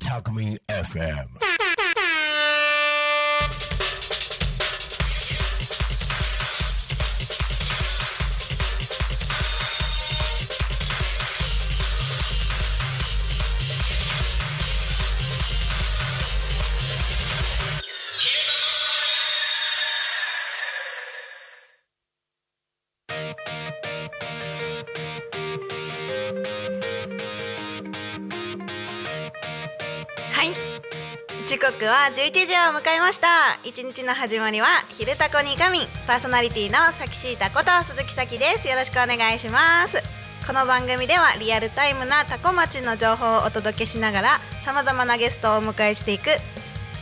Talk Me FM. は11時を迎えました。一日の始まりは「昼タコに仮眠」パーソナリティのさきしーたこと鈴木咲です。よろしくお願いします。この番組ではリアルタイムなタコ町の情報をお届けしながらさまざまなゲストをお迎えしていく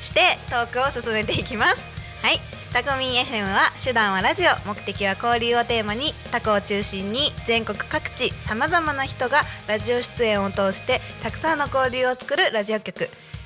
してトークを進めていきます。はい。タコミン FM は手段はラジオ。目的は交流をテーマにタコを中心に全国各地さまざまな人がラジオ出演を通してたくさんの交流を作るラジオ局。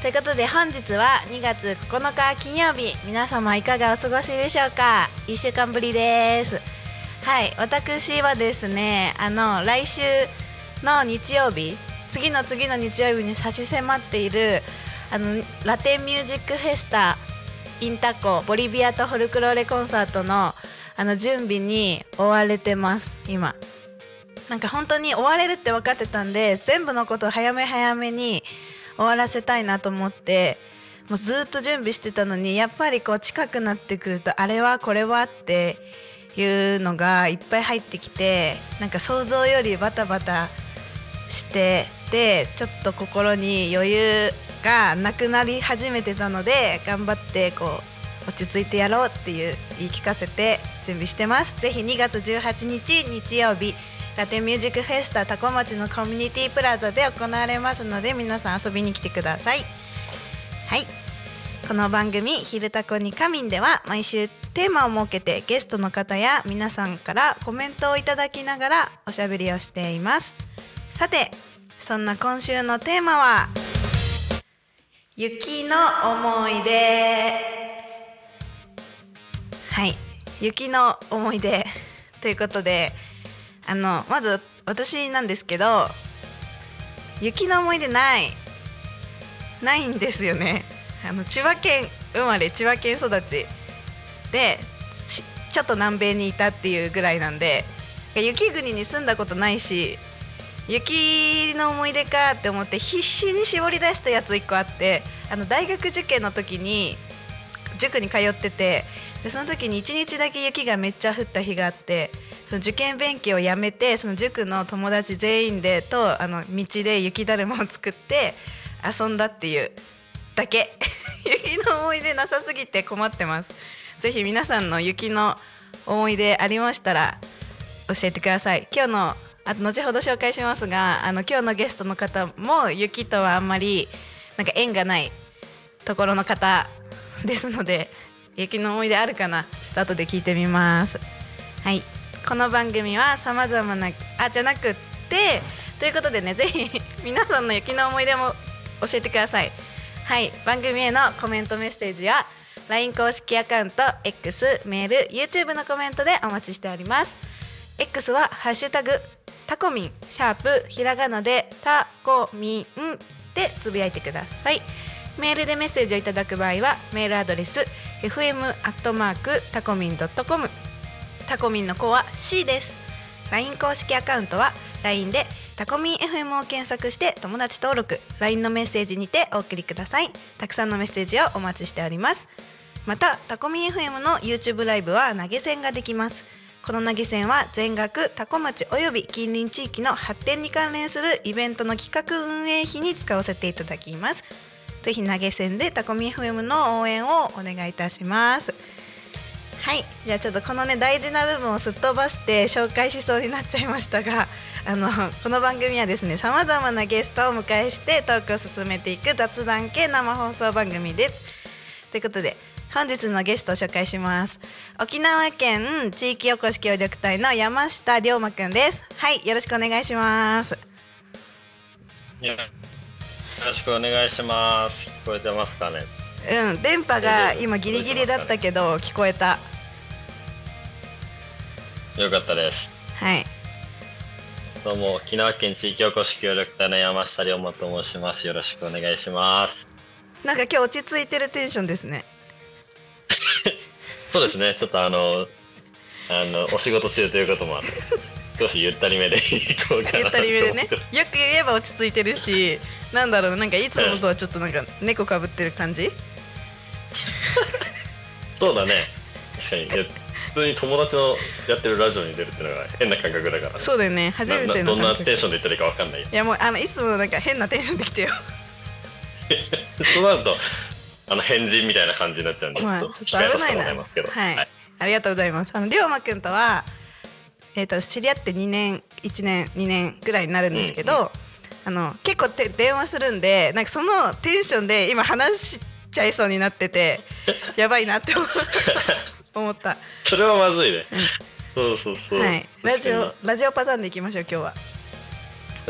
ということで本日は2月9日金曜日皆様いかがお過ごしでしょうか？1週間ぶりです。はい私はですねあの来週の日曜日次の次の日曜日に差し迫っているあのラテンミュージックフェスタインタコボリビアとフォルクローレコンサートのあの準備に追われてます今。なんか本当に追われるって分かってたんで全部のことを早め早めに終わらせたいなと思ってもうずっと準備してたのにやっぱりこう近くなってくるとあれはこれはっていうのがいっぱい入ってきてなんか想像よりバタバタしてでちょっと心に余裕がなくなり始めてたので頑張ってこう落ち着いてやろうっていう言い聞かせて準備してます。ぜひ2月18日日曜日ラテンミュージックフェスタタコ町のコミュニティプラザで行われますので皆さん遊びに来てください。はい。この番組「昼タコに仮眠」では毎週テーマを設けてゲストの方や皆さんからコメントをいただきながらおしゃべりをしています。さてそんな今週のテーマは雪の思い出。はい。雪の思い出。ということであのまず私なんですけど雪の思い出ない。ないんですよね。あの千葉県生まれ千葉県育ち。でちょっと南米にいたっていうぐらいなんで雪国に住んだことないし雪の思い出かって思って必死に絞り出したやつ1個あってあの大学受験の時に塾に通っててでその時に1日だけ雪がめっちゃ降った日があってその受験勉強をやめてその塾の友達全員でとあの道で雪だるまを作って遊んだっていうだけ。雪の思い出なさすぎて困ってます。ぜひ皆さんの雪の思い出ありましたら教えてください。今日のあと後ほど紹介しますがあの今日のゲストの方も雪とはあんまりなんか縁がないところの方ですので雪の思い出あるかな？ちょっと後で聞いてみます。はい。この番組はさまざまなあじゃなくってということでねぜひ皆さんの雪の思い出も教えてください。はい番組へのコメントメッセージは LINE 公式アカウント X メール YouTube のコメントでお待ちしております。X はハッシュタグタコミンシャープひらがなでタコミンでつぶやいてください。メールでメッセージをいただく場合はメールアドレス fm アットマークタコミンドットコムタコミンの子は C です。LINE 公式アカウントは LINE でタコミン FM を検索して友達登録 LINE のメッセージにてお送りください。たくさんのメッセージをお待ちしております。またタコミン FM の YouTube ライブは投げ銭ができます。この投げ銭は全額タコ町および近隣地域の発展に関連するイベントの企画運営費に使わせていただきます。ぜひ投げ銭でタコミ FM の応援をお願いいたします。はい。じゃあちょっとこのね大事な部分をすっ飛ばして紹介しそうになっちゃいましたが あのこの番組はですねさまざまなゲストを迎えしてトークを進めていく雑談系生放送番組です。ということで本日のゲストを紹介します。沖縄県地域おこし協力隊の山下龍馬くんです。はいよろしくお願いします。よろしくお願いします。聞こえてますかね？うん電波が今ギリギリだったけど聞こえた。よかったです。はい。どうも、沖縄県地域おこし協力隊の山下龍馬と申します。よろしくお願いします。なんか今日落ち着いてるテンションですね。そうですね、ちょっとあの、あの、お仕事中ということもあって、少しゆったりめでいこうかなゆったりめでね。よく言えば落ち着いてるしなんだろう。なんかいつもとはちょっとなんか猫かぶってる感じ？そうだね。確かに。普通に友達のやってるラジオに出るっていうのが変な感覚だから、そうだよね。初めななどんなテンションで言ってるかわかんないよ。いやもうあのいつものなんか変なテンションできてよ。そうなると、あの、変人みたいな感じになっちゃうんで、ちょっとまあちょっと危ないな。はい、ありがとうございます。あの龍馬くんとはえっ、と知り合って2年1年2年ぐらいになるんですけど、うんあの結構て電話するんでなんかそのテンションで今話しちゃいそうになってて やばいなって思 思った。それはまずいね。そうそうそう。はい、ラジオ確ラジオパターンでいきましょう今日は。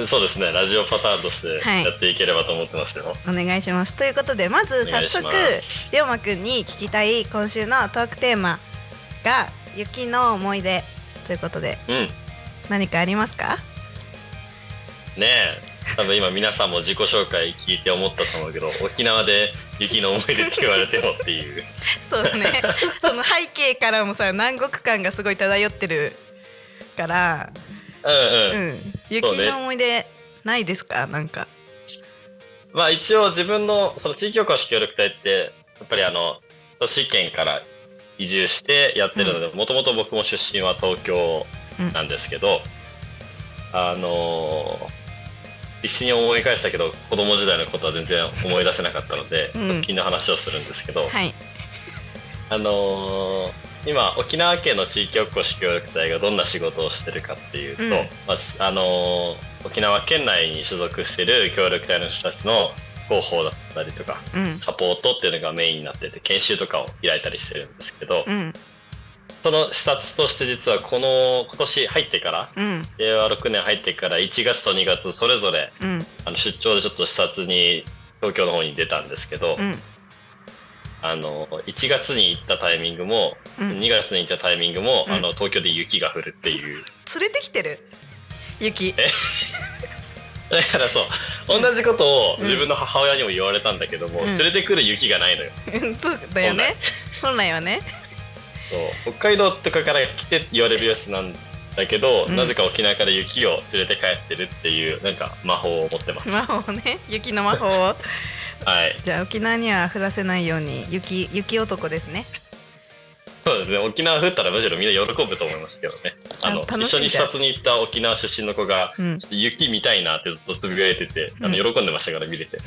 そうですね。ラジオパターンとしてはい。やっていければと思ってますよ。お願いします。ということでまず早速お願いします。龍馬くんに聞きたい今週のトークテーマが雪の思い出ということでうん。何かありますか？ねえ。多分今皆さんも自己紹介聞いて思ったと思うけど、沖縄で雪の思い出って言われてもっていう。そうだね その背景からもさ南国感がすごい漂ってるから、うんうん。うん、雪の思い出ないですか？なんかまあ一応自分のその地域おこし協力隊って、やっぱりあの、都市圏から移住してやってるので、もともと僕も出身は東京なんですけど、あのー必死に思い返したけど子供時代のことは全然思い出せなかったので、うん。直近の話をするんですけど、はい。あのー今沖縄県の地域おこし協力隊がどんな仕事をしてるかっていうと、うん。まあすあのー沖縄県内に所属してる協力隊の人たちの広報だったりとかうん。サポートっていうのがメインになってて研修とかを開いたりしてるんですけど、うん。その視察として実はこの今年入ってからうん。令和6年入ってから1月と2月それぞれうん。あの出張でちょっと視察に東京の方に出たんですけど、うん。あの1月に行ったタイミングも、うん。2月に行ったタイミングも、うん。あの東京で雪が降るっていう。連れてきてる？雪。え？だからそう。同じことをうん自分の母親にも言われたんだけども、うん。連れてくる雪がないのよ。うんそうだよね。本来。はね。そう。北海道とかから来て言われるやつなんだけど、うん。なぜか沖縄から雪を連れて帰ってるっていうなんか魔法を持ってます、魔法ね。雪の魔法を。はい。じゃあ沖縄には降らせないように雪雪男ですねそうですね。沖縄降ったらむしろみんな喜ぶと思いますけどね。あの一緒に視察に行った沖縄出身の子が、うん。ちょっと雪見たいなってずっとつぶやいてて、あのうん。喜んでましたから見れて。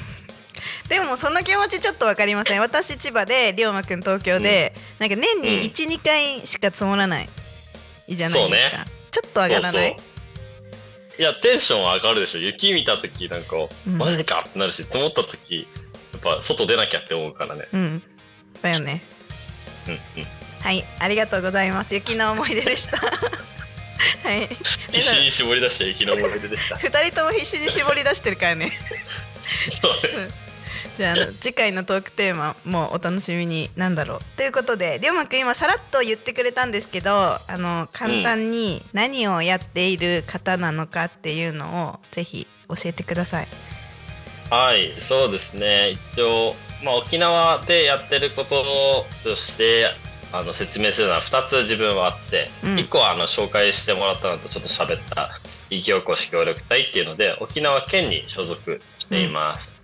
でもその気持ちちょっとわかりません。私千葉で龍馬くん東京で、なんか年にうん。12、回しか積もらないじゃないですか、ね。ちょっと上がらない？いやテンション上がるでしょ。雪見た時なんか、うん。マジかってなるし積もった時やっぱ外出なきゃって思うからね。うん。だよね。うんうんはいありがとうございます。雪の思い出でした。はい。必死に絞り出した雪の思い出でした。二人とも必死に絞り出してるからね。じゃあ次回のトークテーマもお楽しみになんだろう。ということで龍馬くん今さらっと言ってくれたんですけどあの簡単に何をやっている方なのかっていうのをぜひ教えてください。はいそうですね。一応、まあ、沖縄でやってることとしてあの説明するのは2つ自分はあって、うん。1個はあの紹介してもらったのとちょっと喋った地域おこし協力隊っていうので沖縄県に所属しています、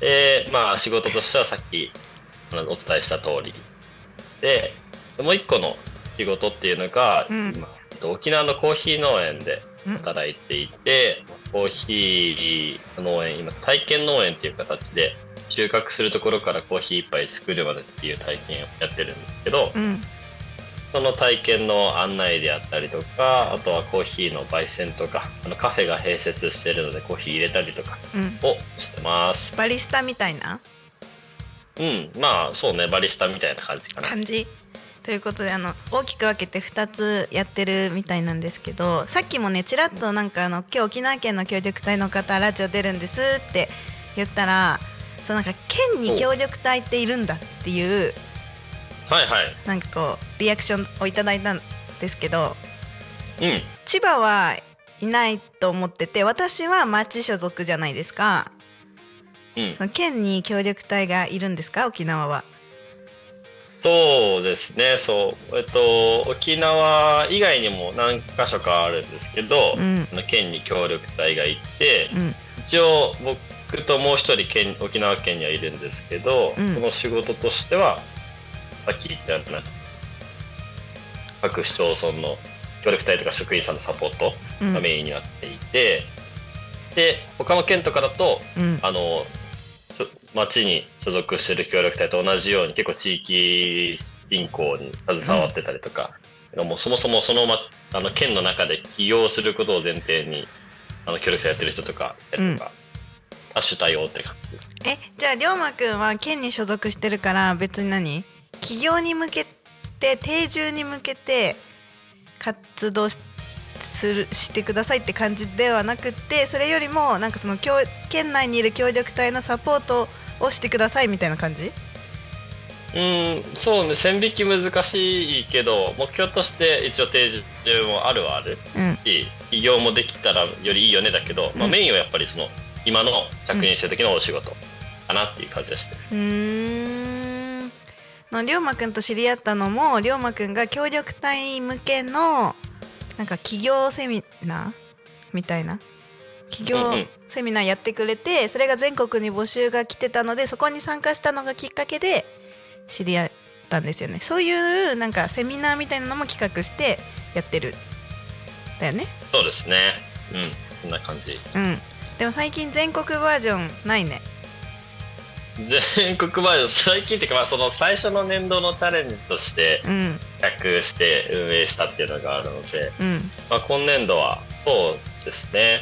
でまあ仕事としてはさっきお伝えした通り。でもう一個の仕事っていうのが、うん。沖縄のコーヒー農園でうん。働いていて、コーヒー農園今体験農園っていう形で収穫するところからコーヒー一杯作るまでっていう体験をやってるんですけど、うん。その体験の案内であったりとか、あとはコーヒーの焙煎とか、あのカフェが併設しているのでコーヒー入れたりとかうん。をしてます。バリスタみたいな？うん、まあそうね、バリスタみたいな感じかな。感じ？ということであの大きく分けて2つやってるみたいなんですけどさっきもねちらっとなんかあの今日沖縄県の協力隊の方ラジオ出るんですって言ったらそうなんか県に協力隊っているんだっていうはいはい。なんかこうリアクションをいただいたんですけどうん。千葉はいないと思ってて私は町所属じゃないですかうん。県に協力隊がいるんですか？沖縄はそうですね、そう。えっと、沖縄以外にも何箇所かあるんですけど、うん県に協力隊がいて、うん一応僕ともう一人県沖縄県にはいるんですけど、うん。この仕事としてはさっき言ったような各市町村の協力隊とか職員さんのサポートうん。がメインになっていて、で他の県とかだとうん。あの町に所属している協力隊と同じように結構地域銀行に携わってたりとか、もうそもそもその,、ま、あの県の中で起業することを前提にあの協力隊やってる人とかいたりとか、多種多様って感じ。えじゃあ龍馬くんは県に所属してるから別に何？起業に向けて定住に向けて活動しするしてくださいって感じではなくってそれよりもなんかその協県内にいる協力隊のサポートをしてくださいみたいな感じ？うん、そうね、線引き難しいけど、目標として一応定住もあるはある。うん。し、起業もできたらよりいいよねだけど、まあ、うん。メインはやっぱりその今の着任してる時のお仕事かなっていう感じですね。うーん。の龍馬くんと知り合ったのも龍馬くんが協力隊向けのなんか起業セミナーみたいな？起業うんうん。セミナーやってくれてそれが全国に募集が来てたのでそこに参加したのがきっかけで知り合ったんですよね。そういうなんかセミナーみたいなのも企画してやってる。だよね？そうですね。うん、そんな感じ。うんでも最近全国バージョンないね全国バージョン、最近っていうか、まあ、その最初の年度のチャレンジとしてうん企画して運営したっていうのがあるので、うんまあ、今年度はそうですね。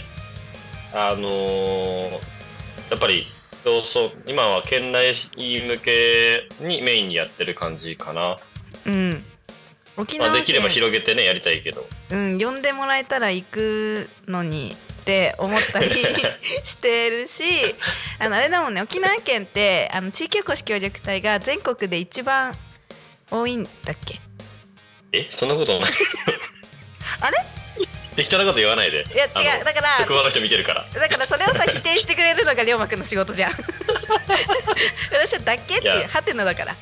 あのーやっぱり、そうそう、今は県内向けにメインにやってる感じかな。うん沖まあ、縄できれば県広げてね、やりたいけど。うん、呼んでもらえたら行くのにって思ったり してるしあのあれだもんね沖縄県ってあの地域おこし協力隊が全国で一番多いんだっけ？え、そんなことない。あれ？適当なこと言わないで。いや違うだから職場の人見てるから。だからそれをさ否定してくれるのが龍馬くんの仕事じゃん 私はだっけっていうハテナだから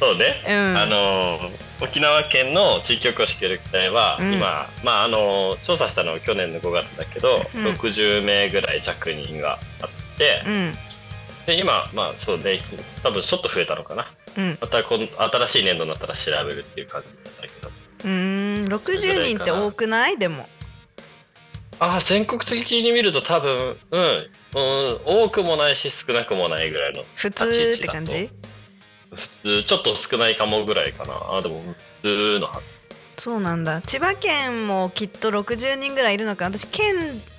そうね。うん。あのー沖縄県の地域おこし協力隊は、うん。今、まああのー調査したのは去年の5月だけど、うん。60名ぐらい着任があって、うん。で今、まあそうね、多分ちょっと増えたのかな。うん。またこの新しい年度になったら調べるっていう感じなんだけど。うーん60人って多くない？でも。ああ、全国的に見ると多分、うん、うん、多くもないし少なくもないぐらいの。普通って感じ？ちょっと少ないかもぐらいかな。あでも普通のはそうなんだ。千葉県もきっと60人ぐらいいるのか。な私県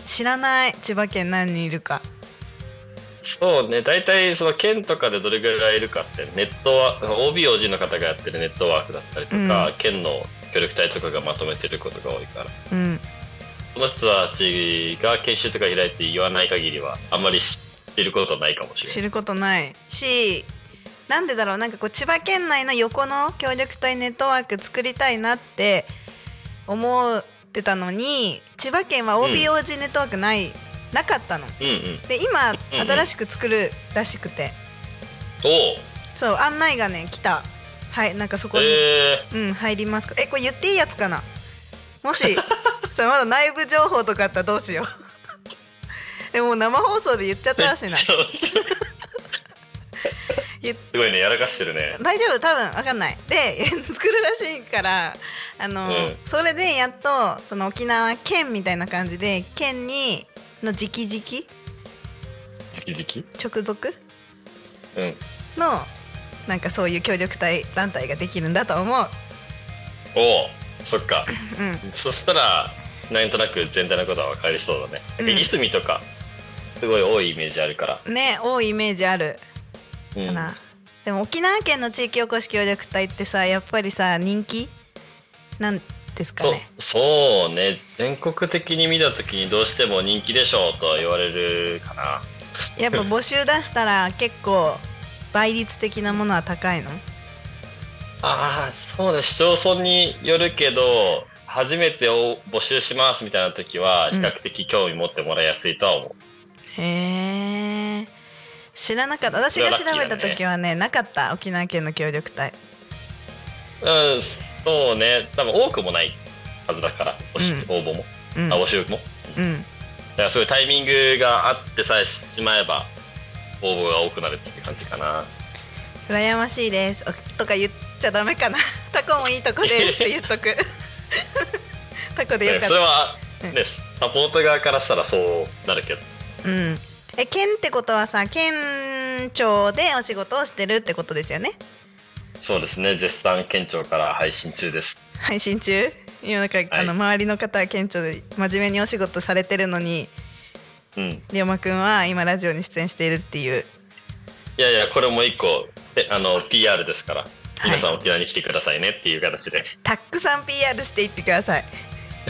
知らない。千葉県何人いるか。そうね、大体その県とかでどれぐらいいるかって、ネットワーク、OBOG の方がやってるネットワークだったりとか、うん。県の協力隊とかがまとめてることが多いから、うん。その人たちが研修とか開いて言わない限りは、あんまり知ることないかもしれない。知ることないしなんでだろう。なんかこう千葉県内の横の協力隊ネットワーク作りたいなって思ってたのに千葉県は OBOG ネットワークない、なかったの。うんうん。で今うんうん新しく作るらしくて、そう案内がね来た。はいなんかそこに、えうん入りますか。えこれ言っていいやつかな？もし それまだ内部情報とかあったらどうしよう。でも生放送で言っちゃったらしいな すごいねやらかしてるね。大丈夫多分わかんない。で 作るらしいからあの、うん。それでやっとその沖縄県みたいな感じで県にの直々？じきじき直属？うん。のなんかそういう協力隊団体ができるんだと思う。おおそっか。うん。そしたらなんとなく全体のことは分かりそうだね、うん。でいすみとかすごい多いイメージあるから、ね多いイメージあるうん。かな、でも沖縄県の地域おこし協力隊ってさやっぱりさ人気？なんですかそねそうね。全国的に見た時にどうしても人気でしょうとは言われるかな。やっぱ募集出したら結構倍率的なものは高いの？ああそうね。市町村によるけど初めてを募集しますみたいな時は比較的興味持ってもらいやすいとは思う、へえ知らなかった。私が調べた時はねなかった。沖縄県の協力隊。うん、そうね。多分多くもないはずだから。うん。応募も、うん。あ募集も。うん。だからすごいタイミングがあってさえしまえば応募が多くなるって感じかな。羨ましいです。おとか言っちゃダメかな。タコもいいとこですって言っとく。タコでよかった。ねそれは、うん。ねサポート側からしたらそうなるけど。うんえ県ってことはさ県庁でお仕事をしてるってことですよね？そうですね。絶賛県庁から配信中です。配信中？今なんか、あの周りの方は県庁で真面目にお仕事されてるのにうん。龍馬くんは今ラジオに出演しているっていう。いやいやこれも一個せあの PR ですから。はい。皆さん沖縄に来てくださいねっていう形で、たくさん PR していってください、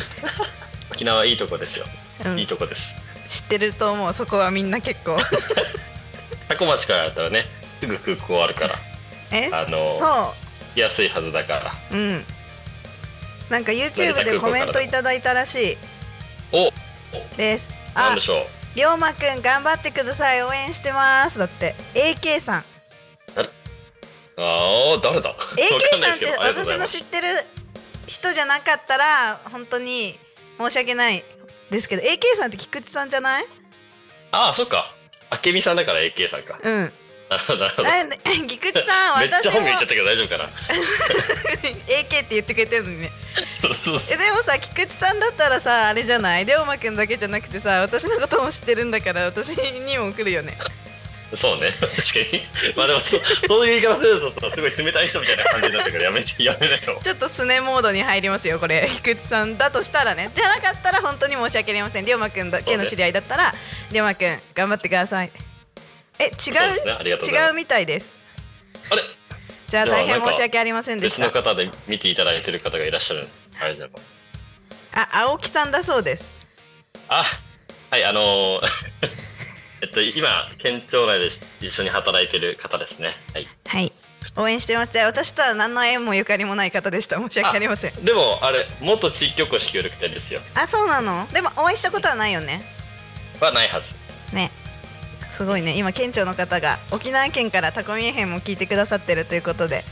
沖縄いいとこですよ、うん。いいとこです知ってると思う。そこはみんな結構。多古町からだったらねすぐ空港あるから。え？あのそ来やすいはずだから。ううん。なんか YouTube でコメントいただいたらしい。おです。あなんでしょう？龍馬くん頑張ってください。応援してます。だって。AK さん。ああ誰だ？AK さんって私の知ってる人じゃなかったら本当に申し訳ないですけど AK さんって菊池さんじゃない？ああそっか。明美さんだから AK さんか。うん。なるほどなるほど。菊池さん めっちゃ本名言っちゃったけど大丈夫かな？AK って言ってくれてるのにね。そうそうえでもさ菊池さんだったらさあれじゃない？龍馬くんだけじゃなくてさ私のことも知ってるんだから私にも来るよねそうね。確かに。まあでもそそういう言い方するとすごい冷たい人みたいな感じになったからやめて やめなよ。ちょっとスネモードに入りますよこれ。菊池さんだとしたらね。じゃなかったら本当に申し訳ありません。龍馬くんだけの知り合いだったら龍馬くん頑張ってください。え違う？ね。違うみたいです。あれ？じゃあじゃあ大変申し訳ありませんでした。別の方で見ていただいてる方がいらっしゃるんです。ありがとうございます。あ青木さんだそうです。あはいあのーえっと今県庁内で一緒に働いてる方ですね。はい。はい。応援してます。私とは何の縁もゆかりもない方でした。申し訳ありません。でもあれ元地域おこし協力隊ですよ。あそうなの？でもお会いしたことはないよね。はないはず。ね。すごいね。今県庁の方が沖縄県からタコミエ編も聞いてくださってるということで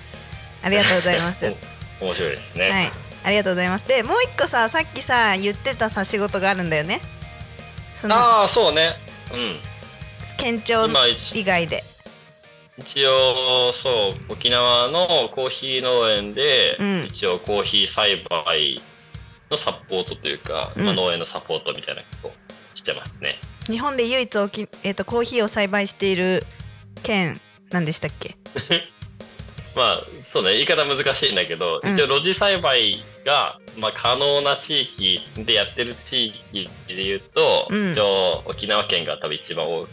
ありがとうございます。面白いですね、ありがとうございます。でもう一個ささっきさ言ってたさ仕事があるんだよね。ああそうね。うん県庁以外で。一応そう沖縄のコーヒー農園で、うん。一応コーヒー栽培のサポートというか、うん。まあ、農園のサポートみたいなことをしてますね。日本で唯一おき、えー、とコーヒーを栽培している県なんでしたっけ？まあそうね言い方難しいんだけど、うん。一応露地栽培が、まあ、可能な地域でやってる地域でいうと、うん。一応沖縄県が多分一番多く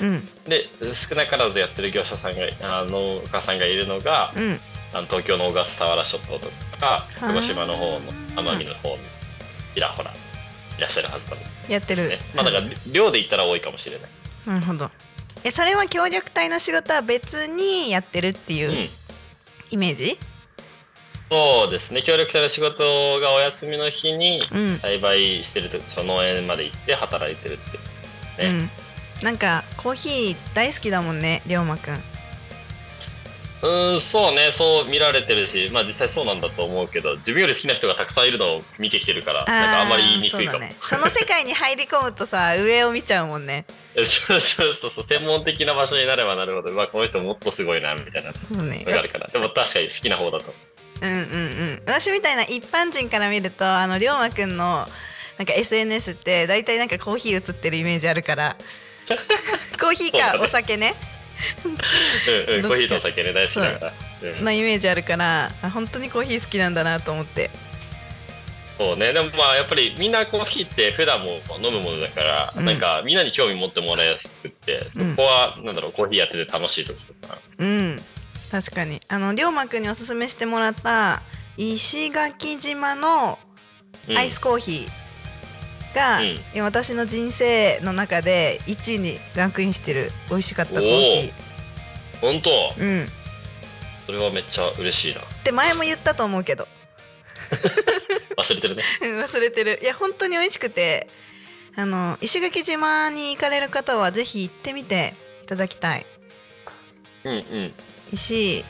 うん。で少なからずやってる業者さんがあ農家さんがいるのが、うん。あの東京の小笠原諸島とかー鹿児島の方の奄美の方にちらほらいらっしゃるはずだやってる、ね、まあだから量で言ったら多いかもしれない、なるほど。えそれは協力隊の仕事は別にやってるっていううん。イメージ？そうですね。協力隊の仕事がお休みの日にうん、栽培してるとその農園まで行って働いてるって。ね。うん、なんかコーヒー大好きだもんね龍馬くんうーん、そうね、そう見られてるし、まあ実際そうなんだと思うけど、自分より好きな人がたくさんいるのを見てきてるから、なんかあんまり言いにくいかも。そね、その世界に入り込むとさ 上を見ちゃうもんねそうそうそうそう、専門的な場所になればなるほど、うわ、この人もっとすごいな、みたいなのがあるから。でも確かに好きな方だと。うんうんうん私みたいな一般人から見るとあの龍馬くんのなんか SNS って大体なんかコーヒー写ってるイメージあるから コーヒーかお酒ね。うんうん、コーヒーとお酒ね、大好きだから。う。ん。のイメージあるからあ本当にコーヒー好きなんだなと思って。そうね、でもまあやっぱりみんなコーヒーって普段も飲むものだから、うん。なんかみんなに興味持ってもらいやすくって、そこはなんだろう、コーヒーやってて楽しいところかな。うん。確かに。あの龍馬くんにおすすめしてもらった石垣島のうん。アイスコーヒーが、うん。今私の人生の中で1位にランクインしてる美味しかったコーヒ本当？ーうん。それはめっちゃ嬉しいな。って前も言ったと思うけど。忘れてるね。うん忘れてる。いや本当に美味しくてあの石垣島に行かれる方はぜひ行ってみていただきたい。うんうん。し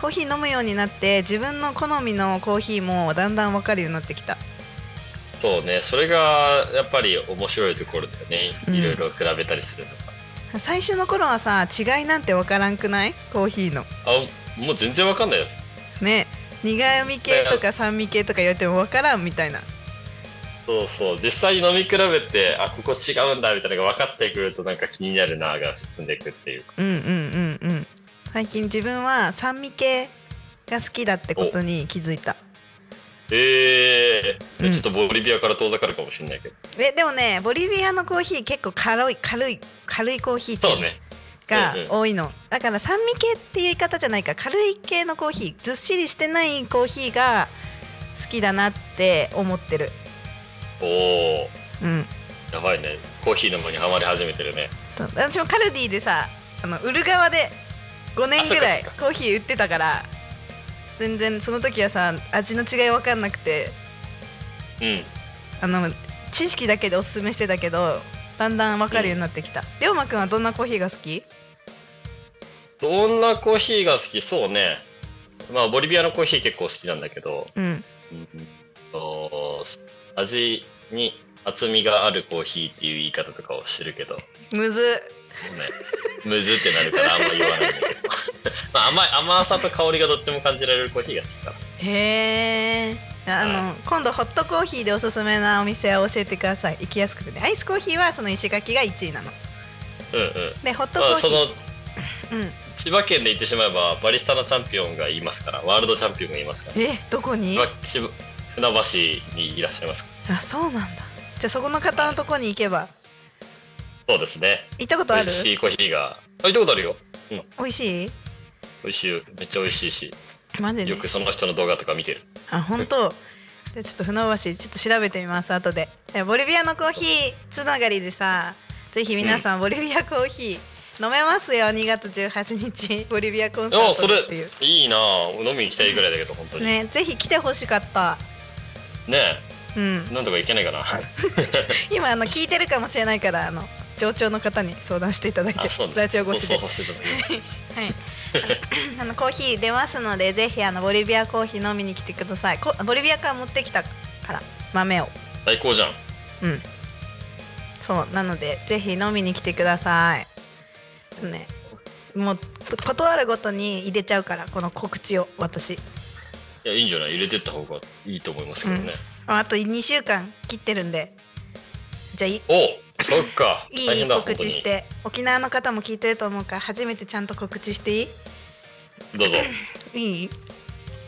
コーヒー飲むようになって自分の好みのコーヒーもだんだん分かるようになってきたそうね、それがやっぱり面白いところだよね。うん。いろいろ比べたりするのが。最初の頃はさ違いなんて分からんくない？コーヒーの。あ、もう全然わかんないよ。ね。苦味系とか酸味系とか言われても分からんみたいな。そうそう、実際に飲み比べて、あ、ここ違うんだみたいなのが分かってくるとなんか気になるなが進んでいくっていう。か。うんうんうんうん。最近自分は酸味系が好きだってことに気づいたえー、うん。ちょっとボリビアから遠ざかるかもしれないけど。えでもねボリビアのコーヒー結構軽い軽い軽いコーヒーっていうのそうね。がうんうん。多いのだから酸味系っていう言い方じゃないか。軽い系のコーヒーずっしりしてないコーヒーが好きだなって思ってる。おー、うん。やばいね。コーヒーの間にはまり始めてるね。と私もカルディでさあの売る側で5年ぐらいコーヒー売ってたから全然その時はさ味の違い分かんなくて。うん。あの知識だけでおすすめしてたけどだんだん分かるようになってきた。龍馬くんはどんなコーヒーが好き？どんなコーヒーが好き？そうね。まあ、ボリビアのコーヒー結構好きなんだけど、うん。味に厚みがあるコーヒーっていう言い方とかをしてるけど、ね、むずむずってなるからあんま言わないんだけど。まあ、甘い、甘さと香りがどっちも感じられるコーヒーが好きかな。へえあの、今度ホットコーヒーでおすすめなお店を教えてください行きやすくてねアイスコーヒーはその石垣が1位なのうんうん。でホットコまあ、ーヒー、その、うん千葉県で言ってしまえば、バリスタのチャンピオンがいますから、ワールドチャンピオンがいますから。えどこに？船橋にいらっしゃいます。あそうなんだじゃあそこの方のとこに行けばそうですね。行ったことある？美味しいコーヒーが。あ、行ったことあるよ。美味しい？美味しい。めっちゃ美味しいし、マジで？よくその人の動画とか見てる。あ本当？じゃあちょっと船橋ちょっと調べてみます後ででボリビアのコーヒーつながりでさぜひ皆さんボリビアコーヒー飲めますよ2月18日ボリビアコンサーあ、それトでっていう、いいなぁ飲みに行きたいぐらいだけど、本当に。ねねぜひ来てほしかったうんえ、なんとか行けないかな。今あの聞いてるかもしれないからあの上長の方に相談していただいて。ラジオ越しで。はい。あのコーヒー出ますのでぜひあのボリビアコーヒー飲みに来てください。こボリビアから持ってきたから豆を。最高じゃん。うん。そうなのでぜひ飲みに来てください。ね。もう断るごとに入れちゃうからこの告知を私。いや、いいんじゃない？入れてった方がいいと思いますけどね。ああと2週間切ってるんで。じゃあいお そっか。いい告知し。て。沖縄の方も聞いてると思うから初めてちゃんと告知していい？どうぞ。いい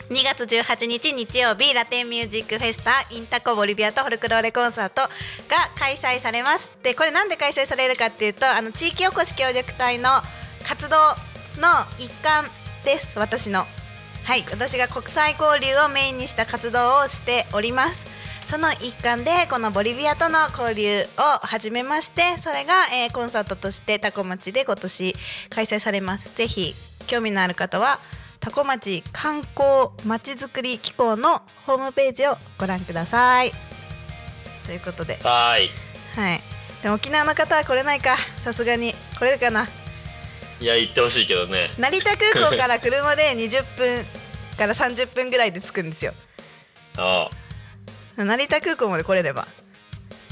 ？2月18日日曜日ラテンミュージックフェスタインタコボリビアとフォルクローレコンサートが開催されます。でこれなんで開催されるかっていうとあの地域おこし協力隊の活動の一環です。私の。はい。私が国際交流をメインにした活動をしておりますその一環でこのボリビアとの交流を始めましてそれが、えーコンサートとしてタコ町で今年開催されます。ぜひ興味のある方はタコ町観光まちづくり機構のホームページをご覧ください。ということで。はーい。はい。でも沖縄の方は来れないか。さすがに。来れるかな。いや行ってほしいけどね。成田空港から 車で20分から30分ぐらいで着くんですよ。あ成田空港まで来れれば。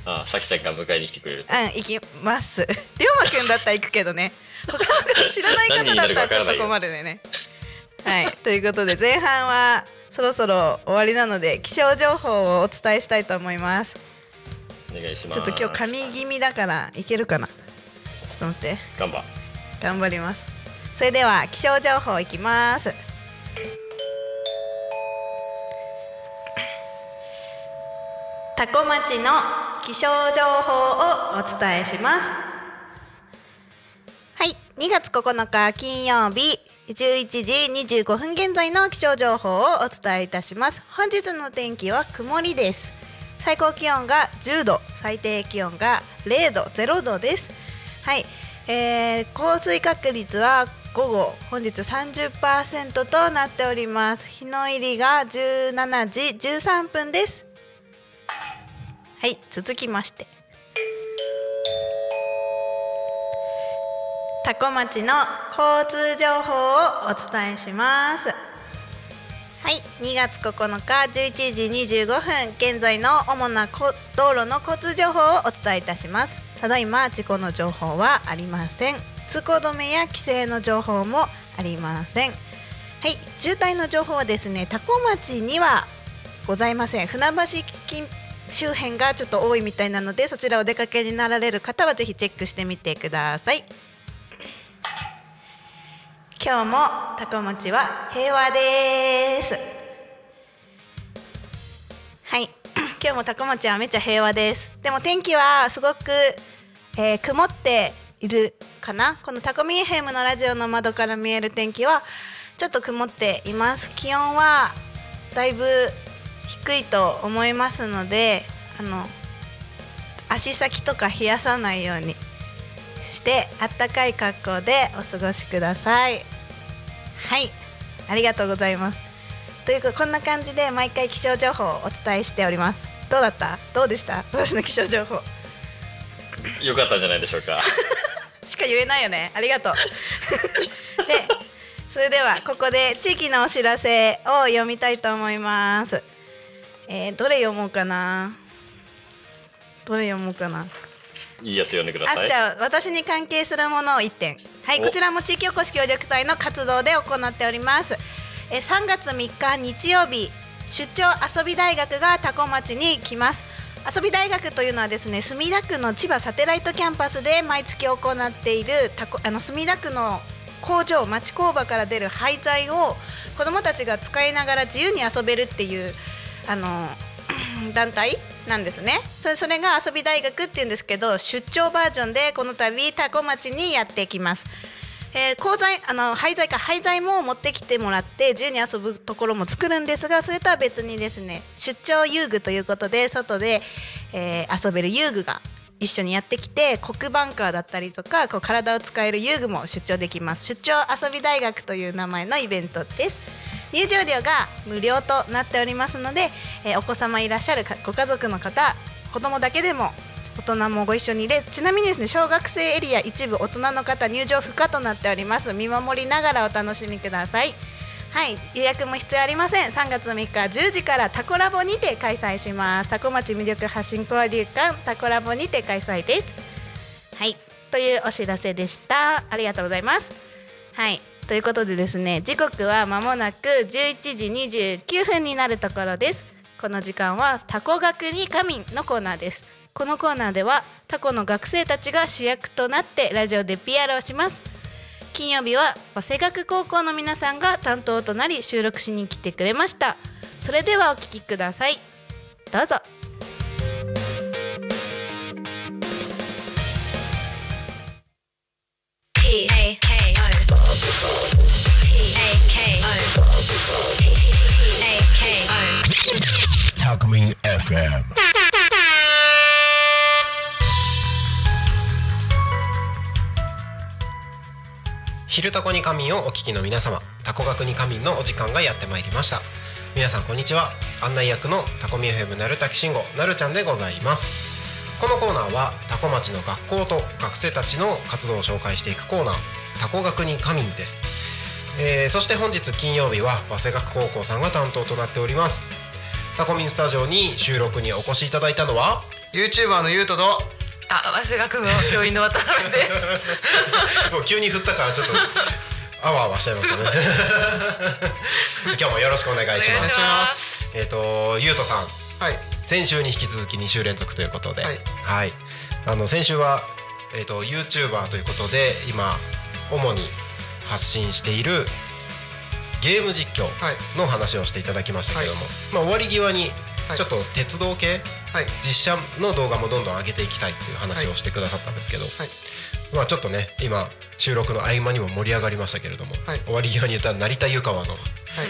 あああさきちゃんが迎えに来てくれるうん行きます。龍馬くんだったら行くけどね。他の方知らない方だったらちょっと困るでね。はい。ということで前半はそろそろ終わりなので気象情報をお伝えしたいと思います。お願いします。ちょっと今日髪気味だからいけるかな。ちょっと待って。頑張。頑張ります。それでは気象情報いきますタコ町の気象情報をお伝えします。はい。2月9日金曜日11時25分現在の気象情報をお伝えいたします。本日の天気は曇りです。最高気温が10度最低気温が0度0度です。はい、えー、降水確率は午後本日30%となっております。日の入りが17時13分です。はい続きまして。多古町の交通情報をお伝えします。はい2月9日11時25分現在の主な道路の交通情報をお伝えいたします。ただいま事故の情報はありません。通行止めや規制の情報もありません。はい渋滞の情報はですね多古町にはございません。船橋近周辺がちょっと多いみたいなのでそちらお出かけになられる方はぜひチェックしてみてください。今日もタコ町は平和です。はい。今日もタコ町はめっちゃ平和です。でも天気はすごく、えー曇っているかな。このタコミ FM のラジオの窓から見える天気はちょっと曇っています。気温はだいぶ低いと思いますのであの足先とか冷やさないようにしてあったかい格好でお過ごしください。はい。ありがとうございます。というかこんな感じで毎回気象情報をお伝えしております。どうだった？どうでした？私の気象情報。よかったんじゃないでしょうか。しか言えないよね。ありがとう。でそれではここで地域のお知らせを読みたいと思いますえーどれ読もうかな。どれ読もうかな。いいやつ読んでください。あじゃあ私に関係するものを1点。はいお。こちらも地域おこし協力隊の活動で行っております。えー3月3日日曜日出張遊び大学が多古町に来ます。遊び大学というのはですね墨田区の千葉サテライトキャンパスで毎月行っているあの墨田区の工場町工場から出る廃材を子どもたちが使いながら自由に遊べるっていうあの 団体なんですね。それが遊び大学っていうんですけど出張バージョンでこの度多古町にやってきます、えー鋼材あの廃材か廃材も持ってきてもらって自由に遊ぶところも作るんですがそれとは別にですね出張遊具ということで外で、えー遊べる遊具が一緒にやってきて黒バンカーだったりとかこう体を使える遊具も出張できます。出張遊び大学という名前のイベントです。入場料が無料となっておりますので、えーお子様いらっしゃるご家族の方子供だけでも大人もご一緒に入れちなみにですね小学生エリア一部大人の方入場不可となっております。見守りながらお楽しみください。はい予約も必要ありません。3月3日10時からタコラボにて開催します。タコ町魅力発信交流館タコラボにて開催です。はいというお知らせでした。ありがとうございます。はい。ということでですね時刻は間もなく11時29分になるところです。この時間はタコ学に仮眠のコーナーです。このコーナーではタコの学生たちが主役となってラジオで PR をします。金曜日は早稲学高校の皆さんが担当となり収録しに来てくれました。それではお聞きください。どうぞ。O. Talk Me FM. 昼タコに仮眠をお聞きの皆様タコ学に仮眠のお時間がやってまいりました皆さんこんにちは案内役のタコミ FM なるたきしんごなるちゃんでございますこのコーナーはタコ町の学校と学生たちの活動を紹介していくコーナータコ学に神です、えーそして本日金曜日は早稲学高校さんが担当となっておりますタコミンスタジオに収録にお越しいただいたのは？YouTuber のゆうととあ、早稲学の教員の渡辺です。もう急に振ったからちょっと あわあわしちゃいましたね。今日もよろしくお願いします。お願いします。えっ、とゆうとさん。はい。先週に引き続き2週連続ということで、はい。はい。あの先週は、えー、と YouTuber ということで今主に発信しているゲーム実況はい。の話をしていただきましたけども、はまあ、終わり際にはい。ちょっと鉄道系、はい。実写の動画もどんどん上げていきたいっていう話をしてくださったんですけど、はい。まあ、ちょっとね今収録の合間にも盛り上がりましたけれども、はい。終わり際に言った成田湯川の、はい。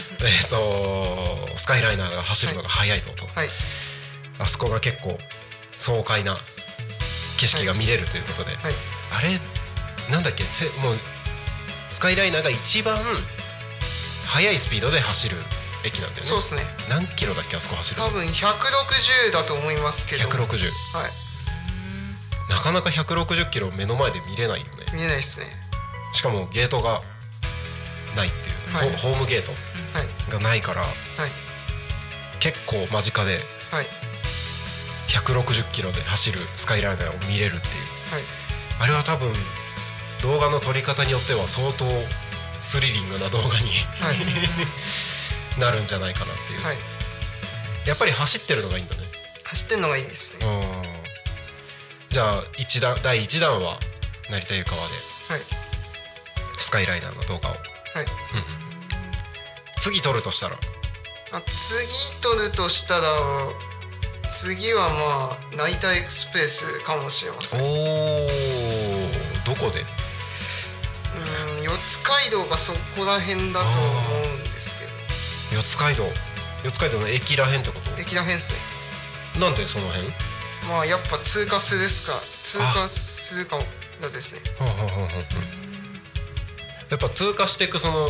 えー、とスカイライナーが走るのが速いぞと。はい。あそこが結構爽快な景色が見れるということで、はい。あれなんだっけせもうスカイライナーが一番速いスピードで走る駅なんだよね。そうですね。何キロだっけあそこ走るの？多分160だと思いますけど。160はい。なかなか160キロ目の前で見れないよね。見えないですね。しかもゲートがないっていう、はい。ホホームゲートはい。がないからはい。結構間近ではい。160キロで走るスカイライナーを見れるっていう。はい。あれは多分動画の撮り方によっては相当スリリングな動画にはい。なるんじゃないかなっていう、はい。やっぱり走ってるのがいいんだね。走ってんのがいいですね。うん。じゃあ一段第1弾は成田湯川ではい。スカイライナーの動画を。はい。次撮るとしたら？あ次取るとしたら次はまあ成田エクスプレスかもしれません。おどこで？街道がそこら辺だと思うんですけど。四街道。四街道の駅らへんってこと？駅ら辺ですね。なんでその辺？まあやっぱ通過するですか。通過するかがですね。はんはんはんはんやっぱ通過していくその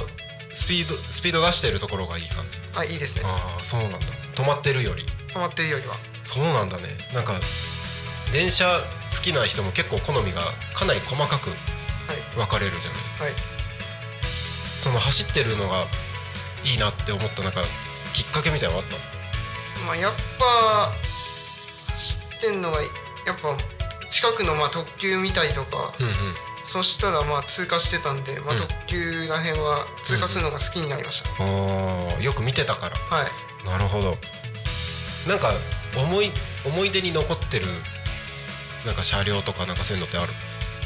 スピードスピード出してるところがいい感じ？あいいですね。ああそうなんだ。止まってるより。止まってるよりは。そうなんだね。なんか電車好きな人も結構好みがかなり細かくはい。分かれるじゃない？はいその走ってるのがいいなって思ったなんかきっかけみたいなのあった？まあやっぱ知ってんのがやっぱ近くのまあ特急見たりとかうんうん。そしたらまあ通過してたんで、まあ、うん。特急ら辺は通過するのが好きになりました、あーよく見てたから。はい。なるほど。なんか思い思い出に残ってるなんか車両とかなんかそういうのってある？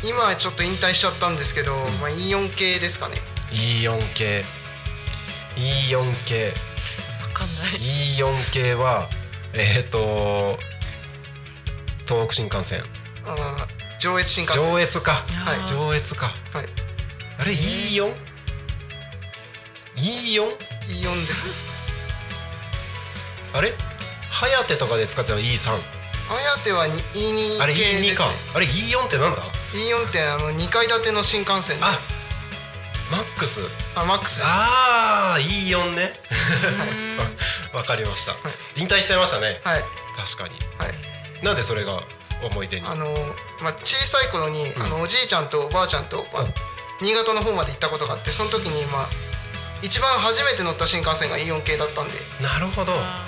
今はちょっと引退しちゃったんですけど、まあ、E4 系ですかね E4 系。E4 系。わかんない。E4 系はえっ、と東北新幹線。あー上越新幹線。上越か。はい。上越か。はい。あれ E4?E4? E4 です。あれ？ハヤテとかで使ってたの？E3 綾手はに E2 あれ系です、ね、E2 か。あれ E4 ってなんだ？E4 ってあの2階建ての新幹線で。あマックスあマックスああ E4 ね。うん。わかりました。引退しちゃいましたね。はい。確かに。はい。なんでそれが思い出に？あのまあ、小さい頃に、ん。あのおじいちゃんとおばあちゃんと、まあうん。新潟の方まで行ったことがあってその時に、まあ、一番初めて乗った新幹線が E4 系だったんで、なるほど。あ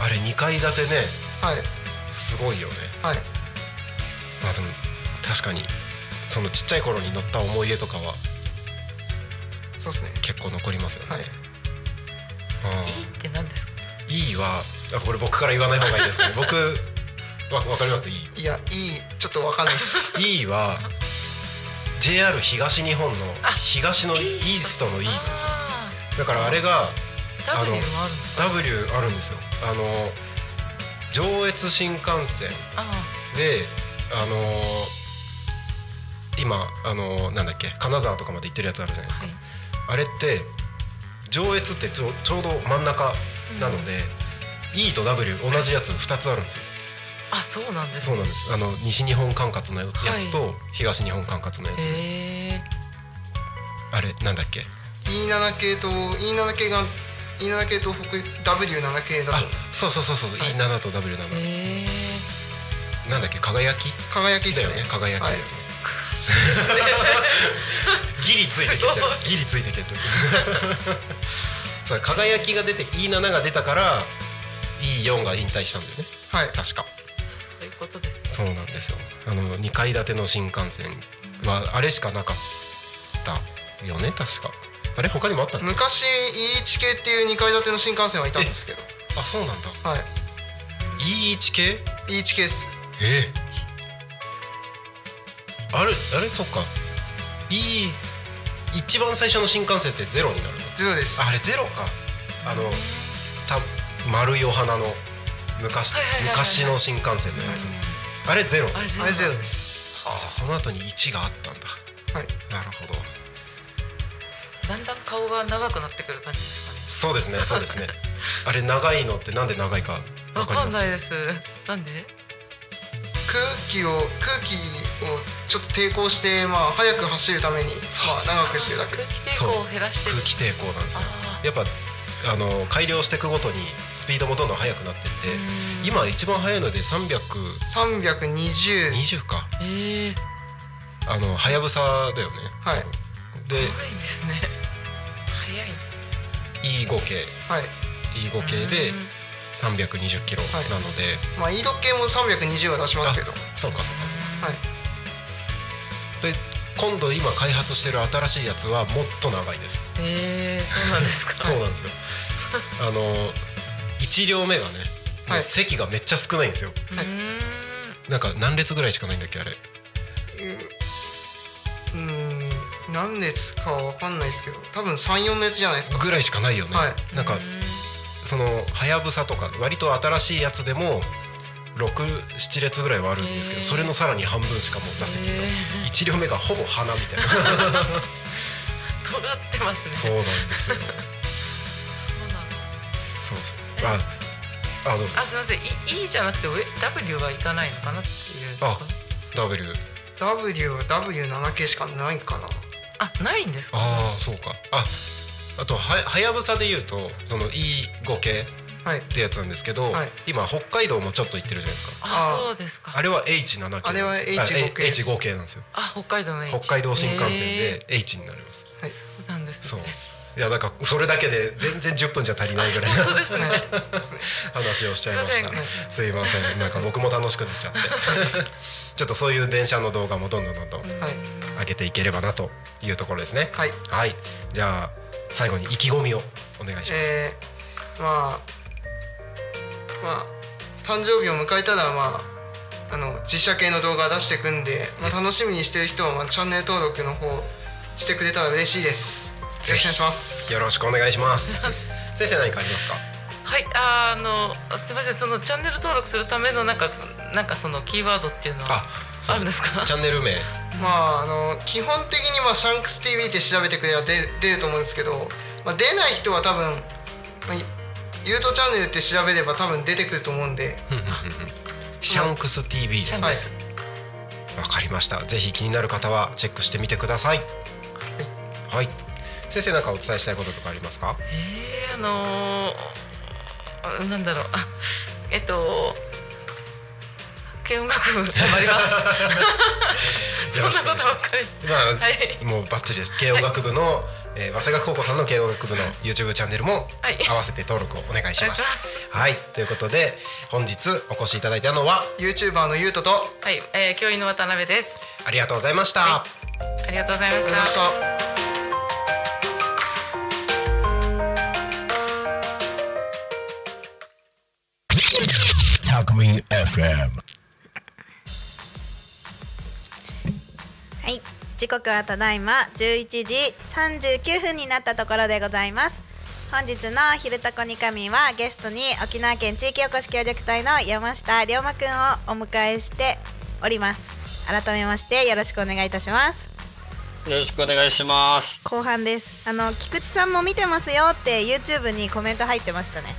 あれ2階建てね。はい。すごいよね。はい、まあでも確かにそのちっちゃい頃に乗った思い出とかはそうですね。結構残りますよね、はい。いいって何ですか？E はあこれ僕から言わない方がいいですかね 僕わわかります？E い？やいいちょっとわかんないです。E は JR 東日本のあ東のイイーストの E なんですよ。あだからあれがあるんだ。W あるんですよ。あの上越新幹線あであの今あのなんだっけ金沢とかまで行ってるやつあるじゃないですか、はいあれって上越ってちょちょうど真ん中なので、E と W 同じやつ2つあるんですよ。あ、そうなんですね。そうなんです。あの西日本管轄のやつと東日本管轄のやつ、へえ。あれなんだっけ？E7 系と E7 系が E7 系と北 W7 系だと。あそうそうそうそう、E7 と W7、へえ。なんだっけ？輝き？輝きっすね。だよね輝きいよね、ギリついてけてるギリついてけてるさあ輝きが出て E7 が出たから E4 が引退したんだよね。はい。確か。そういうことですね。そうなんですよ。あの2階建ての新幹線はあれしかなかったよね確か。あれ他にもあったの昔 E1 系っていう2階建ての新幹線はいたんですけど。あそうなんだ。はい。E1 系 E1 系っす。え？あれあれ？そっか。E 一番最初の新幹線ってゼロになるの？ゼロです。ああれゼロか。あのた丸いお花の昔昔の新幹線のやつ。あれゼロ？あれあれゼロです。あじゃあその後に1があったんだ。はい。なるほど。だんだん顔が長くなってくる感じですかね。そうですねそうですね。あれ長いのってなんで長いかわわかります？かんないです。なんで？空気を空気をちょっと抵抗してまあ速く走るためにまあ長くしてるだけ空です。気抵抗を減らしてる。空気抵抗なんですよ。あやっぱあの改良していくごとにスピードもどんどん速くなってってうん。今一番速いので320 320か。ええあのはやぶさだよね。はい。で早いですね。早い。E5 系。はい。E5 系でうん320キロなはい。ので、まあ E 時計も320は出しますけど。そうかそうかそうか。はい。で今度今開発してる新しいやつはもっと長いです。ええそうなんですか。そうなんですよ。あの1両目がね席がめっちゃ少ないんですよ。うーん。なんか何列ぐらいしかないんだっけあれ。うーん何列かは分かんないですけど多分34列じゃないですか。ぐらいしかないよね、はい。なんかそのはやぶさとか割と新しいやつでも67列ぐらいはあるんですけど、それのさらに半分しかもう座席が、へ1両目がほぼ花みたいな。尖ってますね。そうなんですよ。そうなんだ。そうそう。ああどうぞ。あすみません。E, E じゃなくて W がいかないのかなっていうあ W W は W7 系しかないかなあないんですか？ああそうか。ああとははやぶさでいうとその E5 系はい。ってやつなんですけど、はい。今北海道もちょっと行ってるじゃないですか。ああそうですか。あれは H7 系なんですあれは H5 系です。H5 系なんですよ。あ北海道の H 北海道新幹線へで H になります。はい。そうなんですね。そう。いやなんかそれだけで全然10分じゃ足りないぐらい本当ですね。はいですね話をしちゃいました。すいません。なんか僕も楽しくなっちゃって。ちょっとそういう電車の動画もどんどんどんどんはい。上げていければなというところですね。はい。はい。じゃあ最後に意気込みをお願いします、えー、まあまあ誕生日を迎えたらまああの実写系の動画出していくんで、まあ、楽しみにしてる人は、まあ、チャンネル登録の方してくれたら嬉しいです。よろしくお願いします。よろしくお願いします。先生何かありますか？はいああのすみませんそのチャンネル登録するためのなんかなんかそのキーワードっていうのはあるんですか。チャンネル名。まああの基本的にまあシャンクス TV って調べてくれば出出ると思うんですけど、まあ、出ない人は多分、まあ、ゆうとチャンネルって調べれば多分出てくると思うんで。シャンクス TV です。ねはい。わかりました。ぜひ気になる方はチェックしてみてください。はい、先生なんかお伝えしたいこととかありますか？えー、あのーあなんだろう。あえっと軽音楽部頑張り ます。そんなことばっかり。まあ、はい。もうバッチリです慶応学部の、えー早稲田高校さんの慶応学部の YouTube チャンネルもはい。合わせて登録をお願いします。お願いはい。ということで本日お越しいただいたのは YouTuber のゆうととありはい、えー、教員の渡辺です。ありがとうございました。はありがとうございました。した。Talkme FM. はい。時刻はただいま11時39分になったところでございます。本日の「昼とこにかみ」はゲストに沖縄県地域おこし協力隊の山下龍馬くんをお迎えしております。改めましてよろしくお願いいたします。よろしくお願いします。後半です。あの菊池さんも見てますよって YouTube にコメント入ってましたね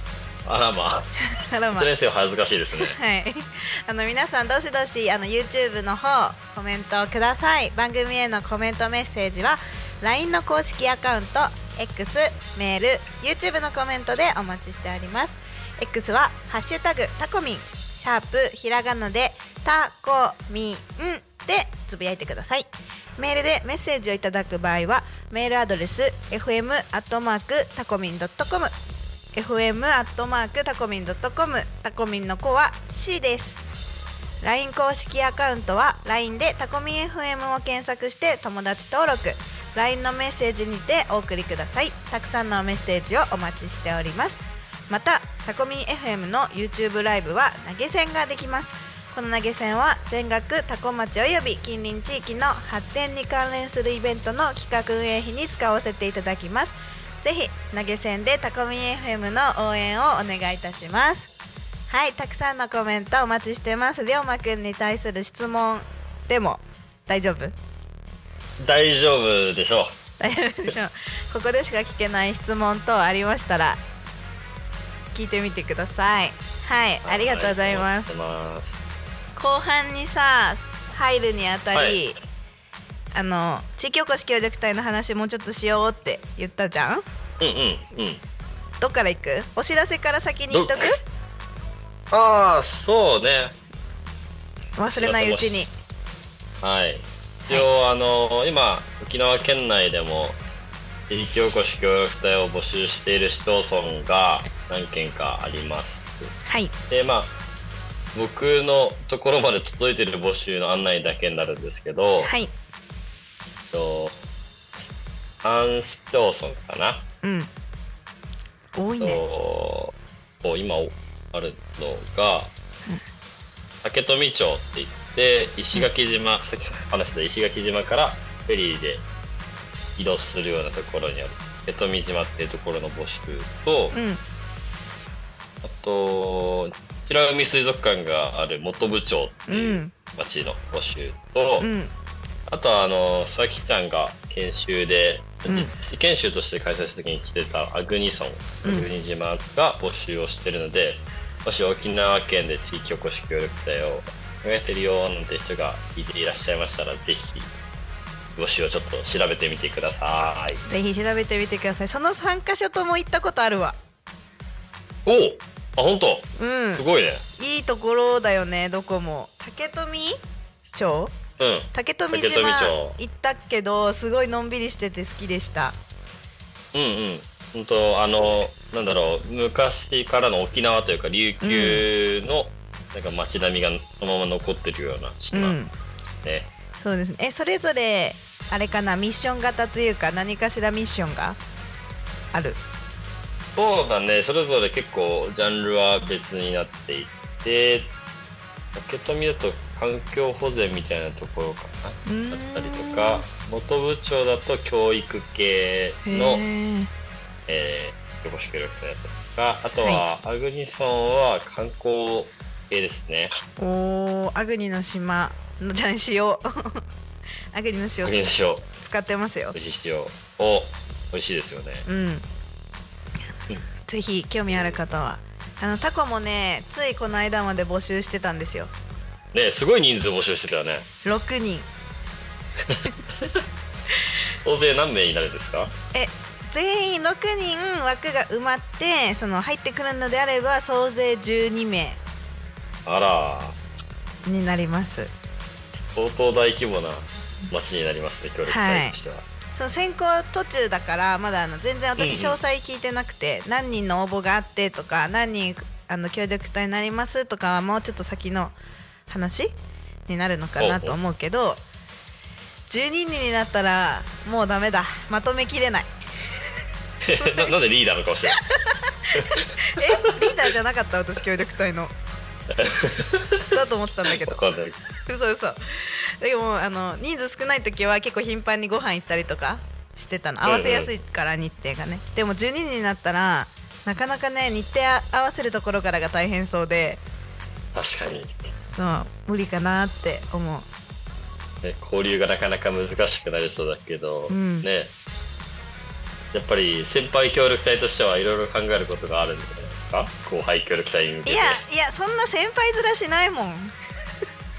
あらまあ。らあ、まそれにせよ恥ずかしいですね。はい、あの皆さんどしどしあの YouTube の方コメントをください。番組へのコメントメッセージは LINE の公式アカウント X メール YouTube のコメントでお待ちしております。X は「ハッシュタグタコミン」シャープひらがなでタコミンでつぶやいてください。メールでメッセージをいただく場合はメールアドレス fm アットマークタコミンドットコム fm アットマークタコミンドットコム。タコミンの子は C です。LINE 公式アカウントは LINE でタコミン FM を検索して友達登録。LINE のメッセージにてお送りください。たくさんのメッセージをお待ちしております。またタコミン FM の YouTube ライブは投げ銭ができます。この投げ銭は全額タコ町及び近隣地域の発展に関連するイベントの企画運営費に使わせていただきます。ぜひ投げ銭でタコミン FM の応援をお願いいたします。はいたくさんのコメントお待ちしてます。りょうまくんに対する質問でも大丈夫？大丈夫でしょ大丈夫でしょう。ここでしか聞けない質問等ありましたら聞いてみてください。はいうありがとうございます。後半にさ入るにあたり、はいあの地域おこし協力隊の話もうちょっとしようって言ったじゃん？うんうんうん。どっから行く？お知らせから先に言っとく？ああそうね。忘れないうちに。はい。一応、あの今沖縄県内でも地域おこし協力隊を募集している市町村が何件かあります。はい。でまあ僕のところまで届いてる募集の案内だけになるんですけど、はいえっと3市町村かな、うん。多いね。今あるのが、竹富町って言って石垣島、さっき話した石垣島からフェリーで移動するようなところにある。竹富島っていうところの募集と、うん。あと白海水族館がある本部町ってういうん。町の募集と、うんあとはあのさきちゃんが研修で、うん。研修として開催した時に来てたアグニ村、うん。アグニ島が募集をしてるのでもし沖縄県で地域おこし協力隊を考えてるよなんて人がいていらっしゃいましたらぜひ募集をちょっと調べてみてください。ぜひ調べてみてください。その3カ所とも行ったことあるわ。おおあ本当？うん。すごいね。いいところだよねどこも。竹富町？うん竹富竹富島町行ったけどすごいのんびりしてて好きでした。うんうん。本当あのなんだろう昔からの沖縄というか琉球の、なんか街並みがそのまま残ってるようなう島、ん。ね。そうですね。えそれぞれあれかなミッション型というか何かしらミッションがある？そうだね。それぞれ結構ジャンルは別になっていて竹富だと環境保全みたいなところかな。だったりとか元部長だと教育系の、えー、横協力隊だったりとかあとは、アグニソンは観光系ですね。おーアグニの島のじゃん 塩。アグニの塩。使ってますよ。塩。お美味しいですよね。うん。ぜひ興味ある方は。あのタコもねついこの間まで募集してたんですよねすごい人数募集してたよね。6人。大勢何名になるんですか？え全員6人枠が埋まってその入ってくるのであれば総勢12名。あら。になります。相当大規模な街になりますね協力隊としては、その選考途中だからまだあの全然私うんうん。詳細聞いてなくて、何人の応募があってとか何人あの協力隊になりますとかはもうちょっと先の話になるのかなと思うけど12人になったらもうダメだ。まとめきれない。ななんでリーダーの顔してる えリーダーじゃなかった？私協力隊の。だと思ってたんだけど。わかんない。嘘嘘。でもあの人数少ない時は結構頻繁にご飯行ったりとかしてたの。合わせやすいから日程がね、でも12人になったらなかなかね日程合わせるところからが大変そうで。確かに、そう無理かなって思う。ね、交流がなかなか難しくなりそうだけど、うん。ね。やっぱり先輩協力隊としてはいろいろ考えることがあるんじゃないですか？後輩協力隊に向けて。いやいやそんな先輩面しないもん。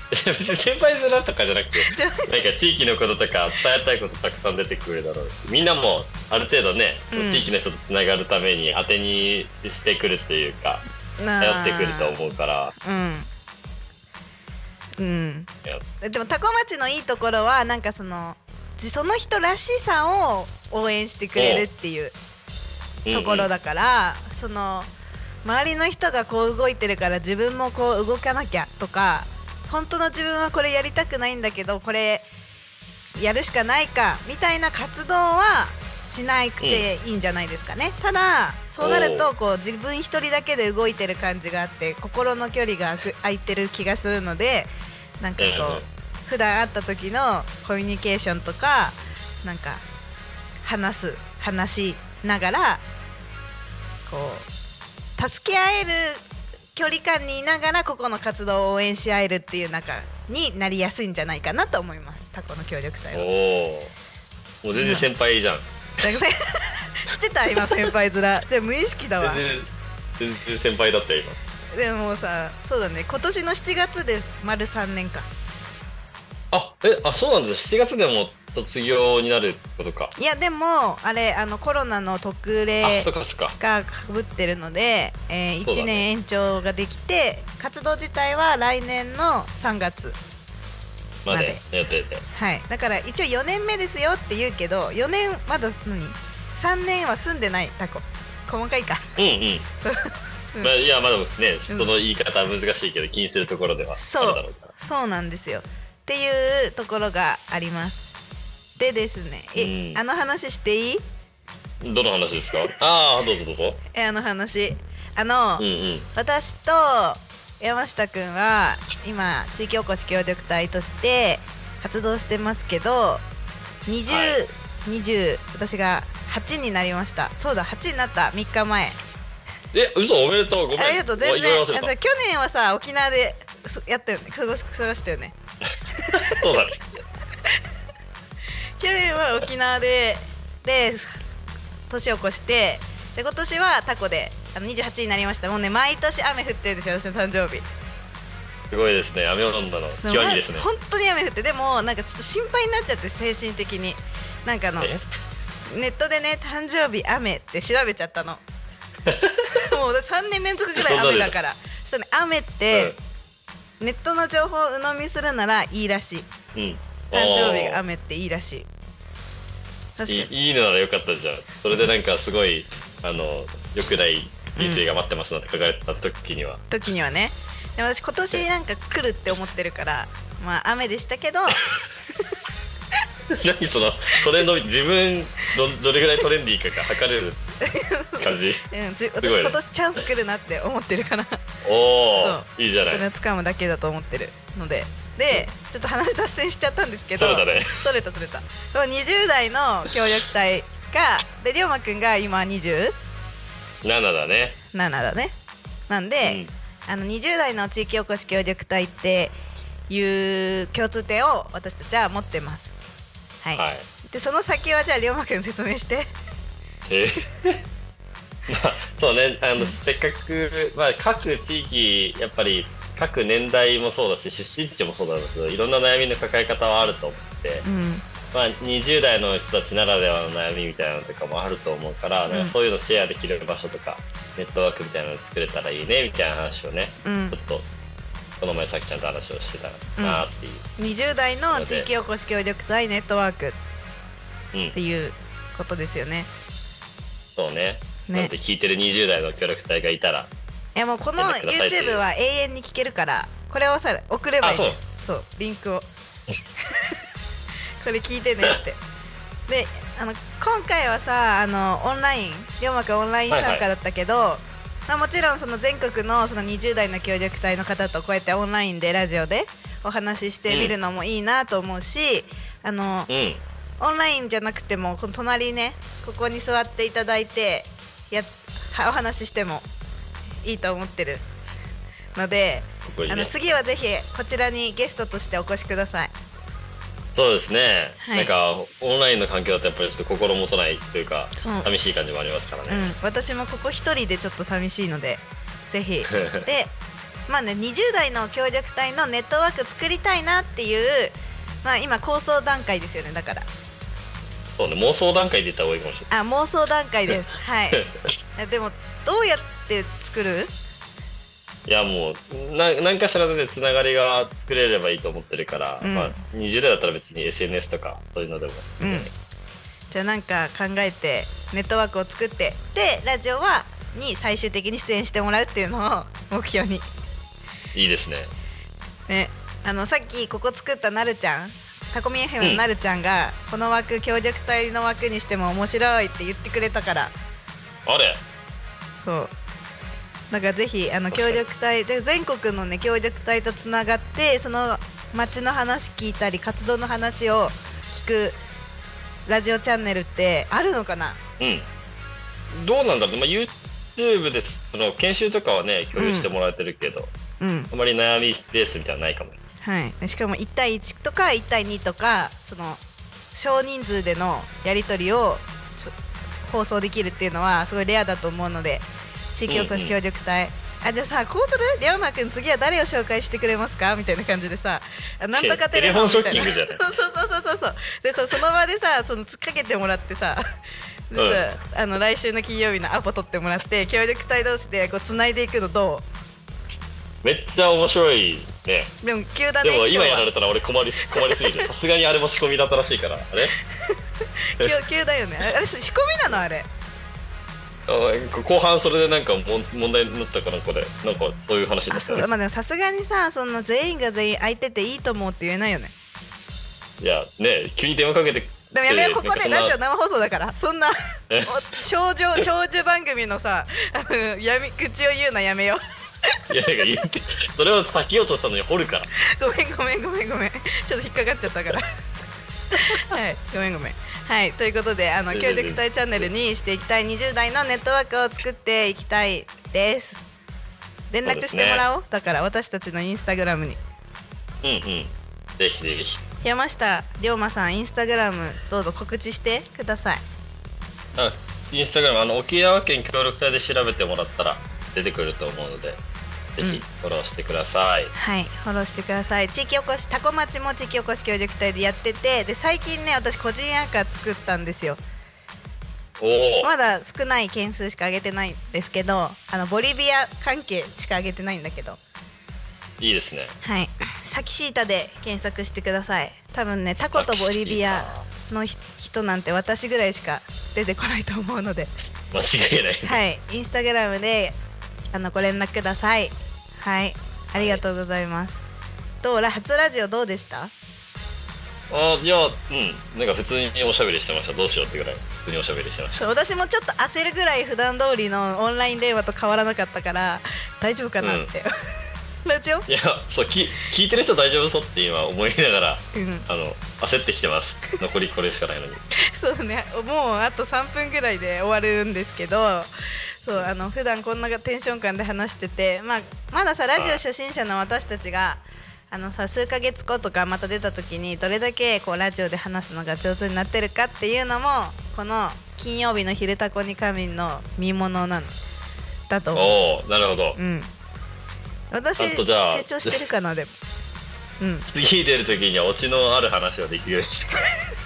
先輩面とかじゃなくて なんか地域のこととか伝えたいことたくさん出てくるだろうしみんなもある程度ね、うん。地域の人とつながるために当てにしてくるっていうか頼ってくると思うから。うんうん。でもタコ町のいいところはなんかそのじその人らしさを応援してくれるっていうところだから、その周りの人がこう動いてるから自分もこう動かなきゃとか本当の自分はこれやりたくないんだけどこれやるしかないかみたいな活動はしなくていいんじゃないですかね、ただそうなるとこう自分一人だけで動いてる感じがあって心の距離が空いてる気がするのでなんかこうんうん。う普段会った時のコミュニケーションとかなんか話す話しながらこう助け合える距離感にいながらここの活動を応援し合えるっていう中になりやすいんじゃないかなと思います。タコの協力隊は。おおもう全然先輩じゃん、だから知ってた今先輩面。じゃあ無意識だわ。全然全然先輩だったよ今でもさそうだね。今年の7月で丸3年かあえあそうなんです。7月でも卒業になることか。いやでもあれあのコロナの特あ例がかぶってるので、えー1そうだね。年延長ができて活動自体は来年の3月まで。ってて。はい。だから一応4年目ですよって言うけど4年まだ何？3年は住んでないタコ。細かいか。うんうん うん。まあ、いやまあでもね、うん。その言い方は難しいけど気にするところではあそう。そうなんですよ。っていうところがあります。でですね。え、うん。あの話していい？どの話ですか？ああどうぞどうぞ。えあの話。あの、うんうん。私と山下くんは今地域おこし協力隊として活動してますけど20、はい。20私が8になりました。そうだ8になった。3日前え嘘おめでとうごめん。ありがとう全然。あ去年はさ沖縄ですやったよね過ごし過ごしたよね。た そうだね。去年は沖縄でで年を越してで今年はタコであの28になりました。もうね毎年雨降ってるんですよ私の誕生日。すごいですね。雨女の極みですね。本当に雨降ってでもなんかちょっと心配になっちゃって精神的に。なんかあのえ？ネットでね誕生日雨って調べちゃったの もう3年連続ぐらい雨だから。そしたらね雨って、ネットの情報を鵜呑みするならいいらしい。うん。誕生日が雨っていいらしい。確かに。いいのならよかったじゃん。それでなんかすごいあの良くない人生が待ってますので書かれた時には、時にはね。でも私今年なんか来るって思ってるからまあ雨でしたけど 何そのトレンド自分どどれぐらいトレンディーかが測れる感じ。うんじ私今年チャンス来るなって思ってるからおおそいいじゃない。それを掴むだけだと思ってるので。でちょっと話脱線しちゃったんですけど。そうだね。それたそれた。その20代の協力隊がで龍馬くんが今27 7だね。だね。なんで、あの20代の地域おこし協力隊っていう共通点を私たちは持ってますはい、はい。でその先はじゃあ龍馬くん説明して。え？ま あそうねあの、せっかく、まあ、各地域やっぱり各年代もそうだし出身地もそうなんですけどいろんな悩みの抱え方はあると思って、うん。まあ、20代の人たちならではの悩みみたいなのとかもあると思うから、なんかそういうのシェアできる場所とかネットワークみたいなの作れたらいいねみたいな話をね、うん。ちょっとこの前さきちゃんと話をしてたなっていう、20代の地域おこし協力隊ネットワーク。うん。っていうことですよね。そうね。ね。なので聞いてる20代の協力隊がいたらいやもうこの YouTube は永遠に聞けるからこれをさ送ればいい。あそう。そうリンクを。これ聞いてねって。であの今回はさあのオンライン龍馬くんオンライン参加だったけど、まあ、もちろんその全国のその20代の協力隊の方とこうやってオンラインでラジオでお話ししてみるのもいいなと思うし、あのうん。オンラインじゃなくてもこの隣にねここに座っていただいてやはお話ししてもいいと思ってるので、ね。あの次はぜひこちらにゲストとしてお越しくださいそうですね、はい。なんかオンラインの環境だとやっぱりちょっと心もとないというか寂しい感じもありますからね、うん、私もここ一人でちょっと寂しいのでぜひ。でまあね20代の協力隊のネットワーク作りたいなっていうまあ今構想段階ですよねだから。そうね妄想段階で言った方がいいかもしれない。あ妄想段階です。はい。えでもどうやって作る？いやもうな何かしらでつながりが作れればいいと思ってるから、うん。まあ、20代だったら別に SNS とかそういうのでも。いいん。じゃあなんか考えてネットワークを作ってでラジオはに最終的に出演してもらうっていうのを目標に。いいですね。ね。あのさっきここ作ったなるちゃんタコミ FM のなるちゃんが、この枠協力隊の枠にしても面白いって言ってくれたから。あれ？そうだからぜひあの協力隊で全国のね協力隊とつながってその街の話聞いたり活動の話を聞くラジオチャンネルってあるのかな？うん。どうなんだろう、まあ、YouTube でその研修とかはね共有してもらえてるけど、うん。あまり悩みベースみたいなのないかも。はい。でしかも1対1とか1対2とかその少人数でのやり取りを放送できるっていうのはすごいレアだと思うので地域おこし協力隊、あじゃあさこうする龍馬くん次は誰を紹介してくれますか？みたいな感じでさあなんとかテレフォンショッキングじゃない。そうそうそうそうそう。でさその場でさそのつっかけてもらってさでさ、あの来週の金曜日のアポ取ってもらって協力隊同士でこう繋いでいくのどめっちゃ面白いね。うでも急だねでも今やられれたら俺困り困りすぎてさすがにあれも仕込みだったらしいからあれ？急急だよね。あれ仕込みなの？あれ。あ後半それでなんか問題になったかなんかでなんかそういう話だったよね。あそう。まあでもさすがにさその全員が全員空いてていいと思うって言えないよね。いやね急に電話かけてでもやめようここでラジオオ生放送だから。そんなえ？お少女長寿番組のさあの闇口を言うのやめよう。いやなんか言ってそれを避けようとしたのに掘るから。ごめんごめんごめんごめん。ちょっと引っかかっちゃったから。はい。ごめんごめんはいということであの協力隊チャンネルにしていきたい20代のネットワークを作っていきたいです。連絡してもらおう。だから私たちのインスタグラムに。うんうん。ぜひぜひ。山下龍馬さんインスタグラムどうぞ告知してください。あインスタグラムあの沖縄県協力隊で調べてもらったら出てくると思うのでぜうん。ひフォローしてください、はいフォローしてください。地域おこしタコ町も地域おこし協力隊でやっててで最近ね私個人アカ作ったんですよ。まだ少ない件数しか上げてないんですけどあのボリビア関係しか上げてないんだけど。いいですね。はい。サキシータで検索してください。多分ねタコとボリビアのひ人なんて私ぐらいしか出てこないと思うので。間違いない、はい。インスタグラムであのご連絡くださいはい。ありがとうございます、どう？ら初ラジオどうでした？あいやうん。なんか普通におしゃべりしてました。どうしようってぐらい。普通におしゃべりしてましそう私もちょっと焦るぐらい普段通りのオンライン電話と変わらなかったから大丈夫かなって、ラジオ？たいやそうき聞いてる人大丈夫そうって今思いながらうん。あの焦ってきてます。残りこれしかないのに。そうね。もうあと3分ぐらいで終わるんですけどそうあの普段こんなテンション感で話してて、まあ、まださラジオ初心者の私たちがあのさ数ヶ月後とかまた出た時にどれだけこうラジオで話すのが上手になってるかっていうのもこの金曜日の「昼タコに仮眠」の見ものなのだと思う。おおなるほど。うん、私ちゃんとじゃあ成長してるかなでも。うん、次出る時にはオチのある話ができるようにして。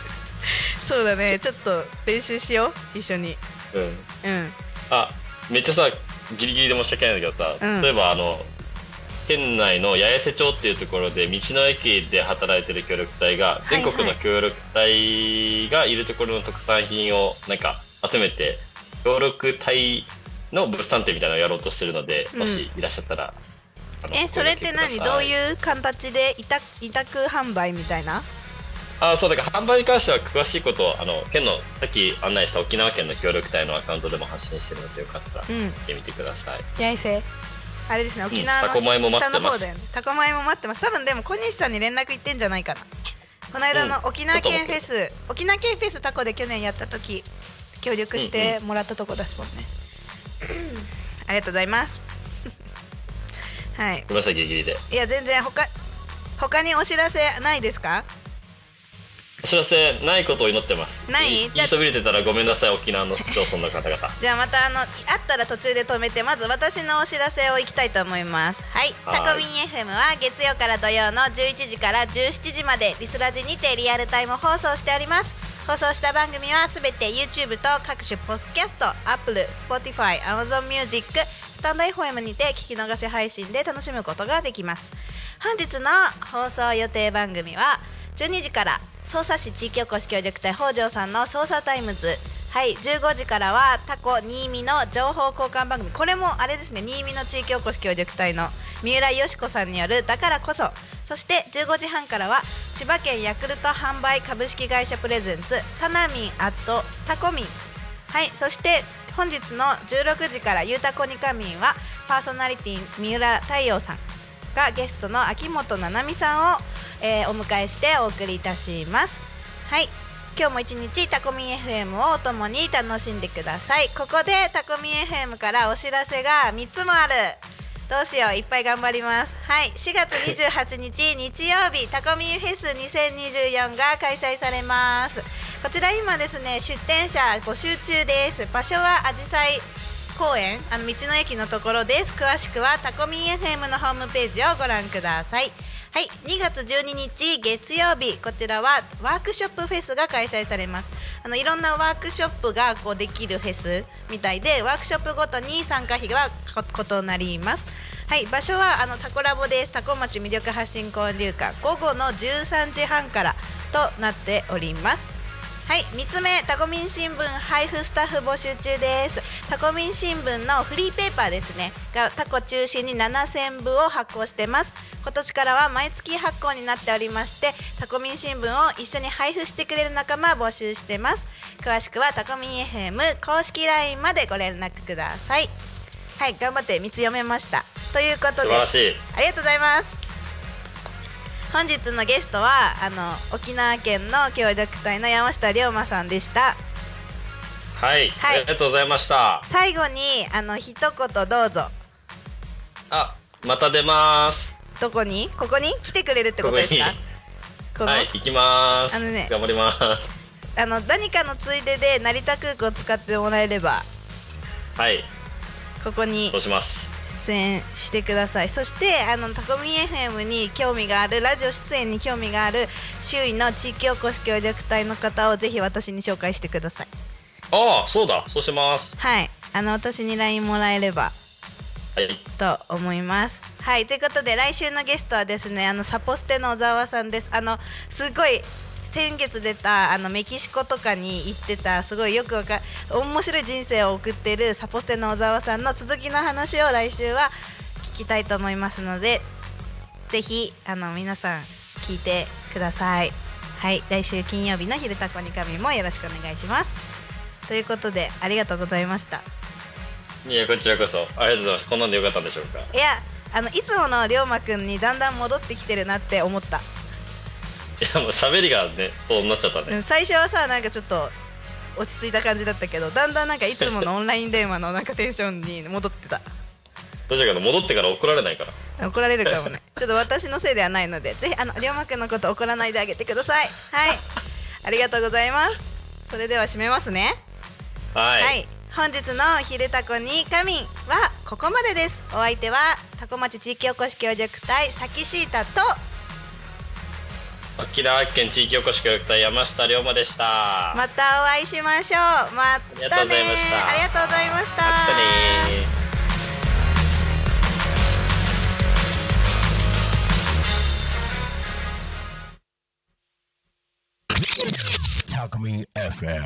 そうだね。ちょっと練習しよう一緒に。うん。うん。あめっちゃさギリギリで申し訳ないんだけどさ、うん。例えばあの県内の八重瀬町っていうところで道の駅で働いてる協力隊がいはい。全国の協力隊がいるところの特産品をなんか集めて協力隊の物産展みたいなのをやろうとしてるので、うん。もしいらっしゃったらあのえそれって何？どうういう形で委託委託販売みたいな？あそうだから販売に関しては詳しいことをあの県のさっき案内した沖縄県の協力隊のアカウントでも発信してるのでよかったらうん。見てみてください、八重瀬あれですね沖縄の下の方だよねタコ米も待ってます。多分でも小西さんに連絡行ってんじゃないかな。この間のうん。沖縄県フェス、沖縄県フェスタコで去年やった時協力してもらったとこですもんね、ありがとうございます。はい。ごめんなさいギリギリで。いや全然他他にお知らせないですか？お知らせないことを祈ってます。ない？じ言いそびれてたらごめんなさい沖縄の市町村の方々。じゃあまたあのあったら途中で止めてまず私のお知らせをいきたいと思います。はい。はい。タコミン FM は月曜から土曜の11時から17時までリスラジにてリアルタイム放送しております。放送した番組はすべて YouTube と各種ポッドキャスト Apple、Spotify、Amazon Music、スタンド FM にて聞き逃し配信で楽しむことができます。本日の放送予定番組は12時から匝瑳市地域おこし協力隊北条さんの匝瑳タイムズ。はい15時からはタコ新見の情報交換番組。これもあれですね新見の地域おこし協力隊の三浦よし子さんによるだからこそ。そして15時半からは千葉県ヤクルト販売株式会社プレゼンツタナミンアットタコミン。はいそして本日の16時からゆうたこにかみんはパーソナリティ三浦太陽さん。がゲストの秋元七海さんを、えーお迎えしてお送りいたします。はい。今日も一日タコミン FM をお供に楽しんでください。ここでタコミン FM からお知らせが3つもある。どうしよういっぱい頑張ります。はい。4月28日 日曜日タコミンフェス2024が開催されます。こちら今ですね出店者募集中です。場所はあじさい公園あの道の駅のところです。詳しくはタコミン FM のホームページをご覧ください。はい2月12日月曜日。こちらはワークショップフェスが開催されます。あのいろんなワークショップがこうできるフェスみたいでワークショップごとに参加費は異なります。はい場所はあのタコラボです。タコ町魅力発信交流館。午後の13時半からとなっております。はい3つ目タコミン新聞配布スタッフ募集中です。タコミン新聞のフリーペーパーですね。がタコ中心に7000部を発行してます。今年からは毎月発行になっておりましてタコミン新聞を一緒に配布してくれる仲間募集してます。詳しくはタコミン FM 公式 LINE までご連絡ください。はい頑張って3つ読めました。ということで素晴らしい。ありがとうございます本日のゲストはあの沖縄県の協力隊の山下龍馬さんでした。はい、はい。ありがとうございました。最後にあの一言どうぞ。あまた出ます。どこに？ここに？来てくれるってことですか？ここの、はい行きます。あのね。頑張ります。あの何かのついでで成田空港を使ってもらえれば。はい。ここに。そうします出演してください。そしてあのタコミン FM に興味があるラジオ出演に興味がある周囲の地域おこし協力隊の方をぜひ私に紹介してください。ああそうだ。そうします。はい。あの私に LINE もらえればはい。と思います。はい。ということで来週のゲストはですねあのサポステの小沢さんです。あのすごい先月出たあのメキシコとかに行ってたすごいよくわか面白い人生を送っているサポステの小沢さんの続きの話を来週は聞きたいと思いますのでぜひあの皆さん聞いてください。はい来週金曜日の「昼タコに神」もよろしくお願いします。ということでありがとうございました。いやこちらこそありがとうございますこんなんでよかったんでしょうか？いやあのいつもの龍馬くんにだんだん戻ってきてるなって思った、いやもう喋りがねそうなっちゃったね。うん、最初はさなんかちょっと落ち着いた感じだったけどだんだんなんかいつもの オンライン電話のなんかテンションに戻ってた。どうしようかな戻ってから怒られないから。怒られるかもね。ちょっと私のせいではないのでぜひあの龍馬くんのこと怒らないであげてください。はい。ありがとうございます。それでは締めますね。はい、はい、本日の「昼タコに仮眠」はここまでです。お相手はタコ町地域おこし協力隊さきしーたと沖縄県地域おこし協力隊山下龍馬でした。またお会いしましょう。またねありがとうございました。ありがとうございました。またね Talk Me FM.